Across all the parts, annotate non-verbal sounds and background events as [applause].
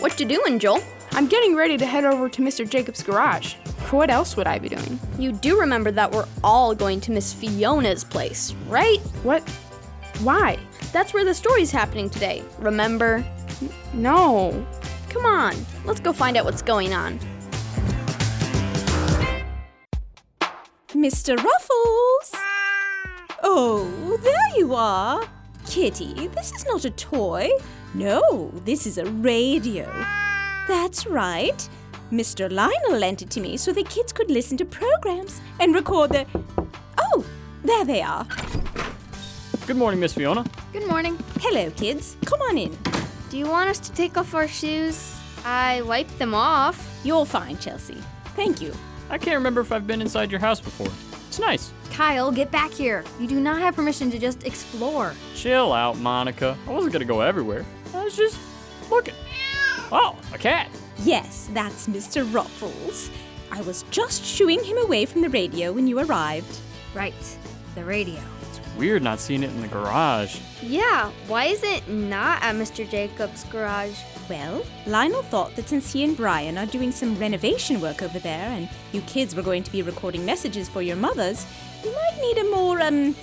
What you doing, Joel? I'm getting ready to head over to Mr. Jacob's garage. What else would I be doing? You do remember that we're all going to Miss Fiona's place, right? What? Why? That's where the story's happening today, remember? No. Come on, let's go find out what's going on. Mr. Ruffles! Oh, there you are. Kitty, this is not a toy. No, this is a radio. That's right. Mr. Lionel lent it to me so the kids could listen to programs and record their. Oh, there they are. Good morning, Miss Fiona. Good morning. Hello, kids. Come on in. Do you want us to take off our shoes? I wiped them off. You're fine, Chelsea. Thank you. I can't remember if I've been inside your house before. It's nice. Kyle, get back here. You do not have permission to just explore. Chill out, Monica. I wasn't gonna go everywhere. I was just looking. Oh, a cat. Yes, that's Mr. Ruffles. I was just shooing him away from the radio when you arrived. Right, the radio. It's weird not seeing it in the garage. Yeah, why is it not at Mr. Jacob's garage? Well, Lionel thought that since he and Brian are doing some renovation work over there and you kids were going to be recording messages for your mothers, you might need a more, um,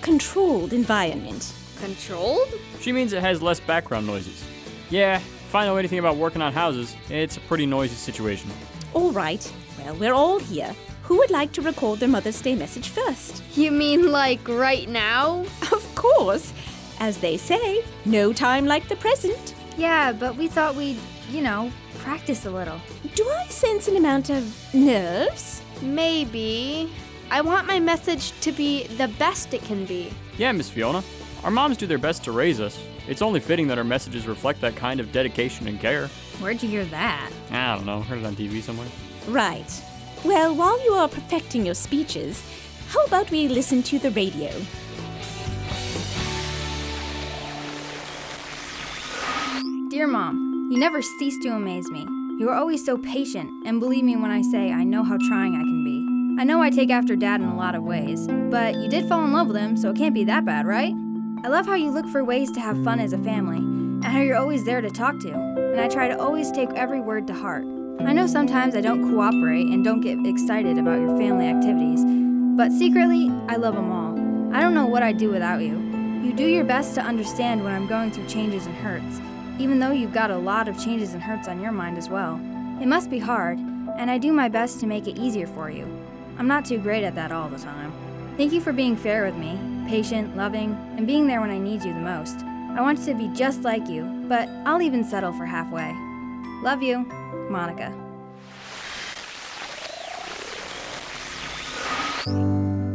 controlled environment. Controlled? She means it has less background noises. Yeah, if I know anything about working on houses, it's a pretty noisy situation. All right. Well, we're all here. Who would like to record their Mother's Day message first? You mean like right now? Of course. As they say, no time like the present. Yeah, but we thought we'd, you know, practice a little. Do I sense an amount of nerves? Maybe. I want my message to be the best it can be. Yeah, Miss Fiona. Our moms do their best to raise us. It's only fitting that our messages reflect that kind of dedication and care. Where'd you hear that? I don't know, heard it on TV somewhere. Right. Well, while you are perfecting your speeches, how about we listen to the radio? Dear Mom, you never cease to amaze me. You are always so patient, and believe me when I say I know how trying I can be. I know I take after Dad in a lot of ways, but you did fall in love with him, so it can't be that bad, right? I love how you look for ways to have fun as a family, and how you're always there to talk to, and I try to always take every word to heart. I know sometimes I don't cooperate and don't get excited about your family activities, but secretly, I love them all. I don't know what I'd do without you. You do your best to understand when I'm going through changes and hurts, even though you've got a lot of changes and hurts on your mind as well. It must be hard, and I do my best to make it easier for you. I'm not too great at that all the time. Thank you for being fair with me, patient, loving, and being there when I need you the most. I want to be just like you, but I'll even settle for halfway. Love you, Monica.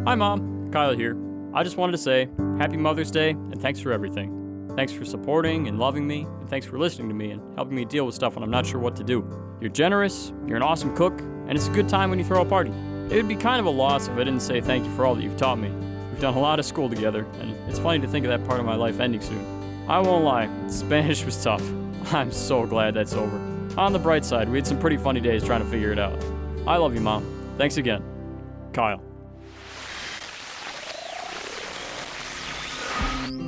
Hi, Mom. Kyle here. I just wanted to say Happy Mother's Day and thanks for everything. Thanks for supporting and loving me, and thanks for listening to me and helping me deal with stuff when I'm not sure what to do. You're generous, you're an awesome cook, and it's a good time when you throw a party. It would be kind of a loss if I didn't say thank you for all that you've taught me. We've done a lot of school together, and it's funny to think of that part of my life ending soon. I won't lie, Spanish was tough. [laughs] I'm so glad that's over. On the bright side, we had some pretty funny days trying to figure it out. I love you, Mom. Thanks again. Kyle.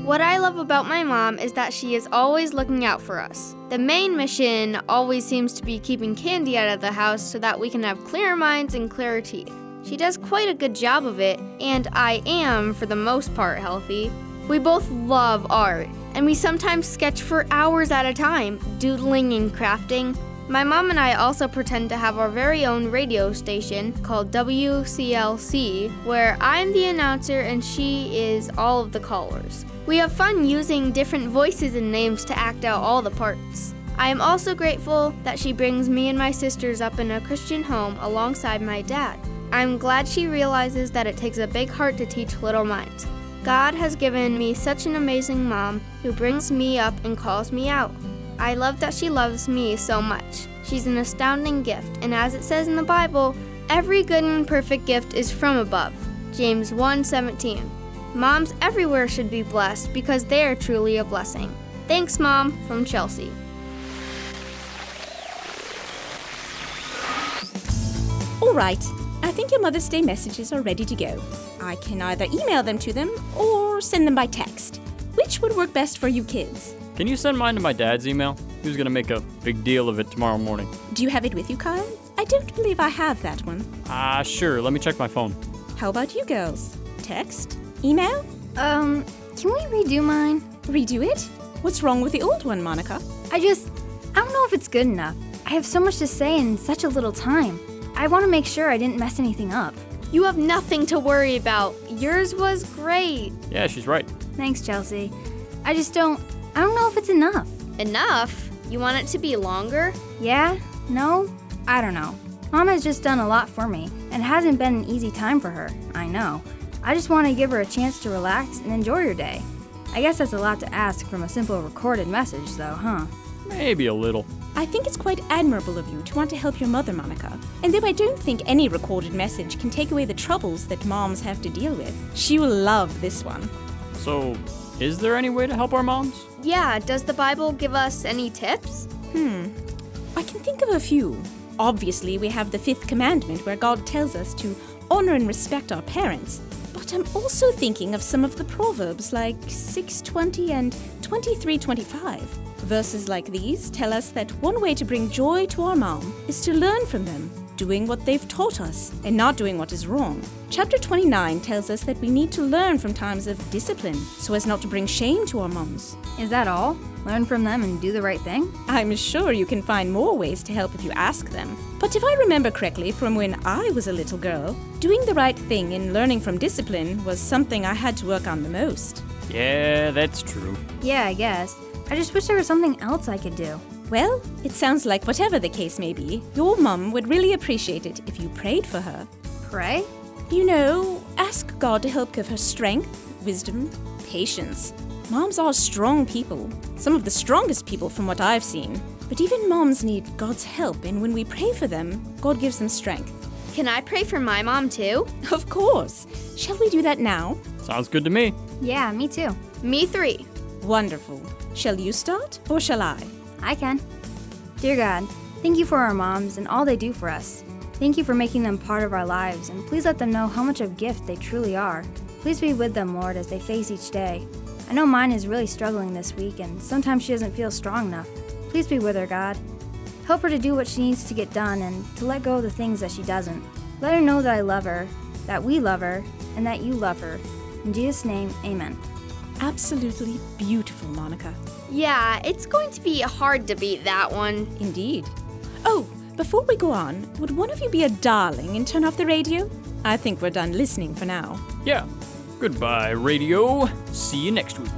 What I love about my mom is that she is always looking out for us. The main mission always seems to be keeping candy out of the house so that we can have clearer minds and clearer teeth. She does quite a good job of it, and I am, for the most part, healthy. We both love art, and we sometimes sketch for hours at a time, doodling and crafting. My mom and I also pretend to have our very own radio station called WCLC, where I'm the announcer and she is all of the callers. We have fun using different voices and names to act out all the parts. I am also grateful that she brings me and my sisters up in a Christian home alongside my dad. I'm glad she realizes that it takes a big heart to teach little minds. God has given me such an amazing mom who brings me up and calls me out. I love that she loves me so much. She's an astounding gift, and as it says in the Bible, every good and perfect gift is from above. James 1:17. Moms everywhere should be blessed because they are truly a blessing. Thanks, Mom, from Chelsea. All right. I think your Mother's Day messages are ready to go. I can either email them to them or send them by text. Which would work best for you kids? Can you send mine to my dad's email? He was gonna make a big deal of it tomorrow morning. Do you have it with you, Kyle? I don't believe I have that one. Ah, sure, let me check my phone. How about you girls? Text? Email? Um, can we redo mine? Redo it? What's wrong with the old one, Monica? I just, I don't know if it's good enough. I have so much to say in such a little time. I want to make sure I didn't mess anything up. You have nothing to worry about. Yours was great. Yeah, she's right. Thanks, Chelsea. I just don't, I don't know if it's enough. Enough? You want it to be longer? Yeah? No? I don't know. Mom has just done a lot for me, and it hasn't been an easy time for her. I know. I just want to give her a chance to relax and enjoy her day. I guess that's a lot to ask from a simple recorded message, though, huh? Maybe a little. I think it's quite admirable of you to want to help your mother, Monica. And though I don't think any recorded message can take away the troubles that moms have to deal with, she will love this one. So, is there any way to help our moms? Yeah, does the Bible give us any tips? Hmm, I can think of a few. Obviously, we have the fifth commandment where God tells us to honor and respect our parents. But I'm also thinking of some of the proverbs like 620 and 2325. Verses like these tell us that one way to bring joy to our mom is to learn from them, doing what they've taught us and not doing what is wrong. Chapter 29 tells us that we need to learn from times of discipline so as not to bring shame to our moms. Is that all? Learn from them and do the right thing? I'm sure you can find more ways to help if you ask them. But if I remember correctly from when I was a little girl, doing the right thing and learning from discipline was something I had to work on the most. Yeah, that's true. Yeah, I guess. I just wish there was something else I could do. Well, it sounds like whatever the case may be, your mum would really appreciate it if you prayed for her. Pray? You know, ask God to help give her strength, wisdom, patience. Moms are strong people, some of the strongest people from what I've seen. But even moms need God's help, and when we pray for them, God gives them strength. Can I pray for my mom too? [laughs] Of course. Shall we do that now? Sounds good to me. Yeah, me too. Me three. Wonderful. Shall you start, or shall I? I can. Dear God, thank you for our moms and all they do for us. Thank you for making them part of our lives, and please let them know how much of a gift they truly are. Please be with them, Lord, as they face each day. I know mine is really struggling this week, and sometimes she doesn't feel strong enough. Please be with her, God. Help her to do what she needs to get done and to let go of the things that she doesn't. Let her know that I love her, that we love her, and that you love her. In Jesus' name, amen. Absolutely beautiful, Monica. Yeah, it's going to be hard to beat that one. Indeed. Oh, before we go on, would one of you be a darling and turn off the radio? I think we're done listening for now. Yeah. Goodbye, radio. See you next week.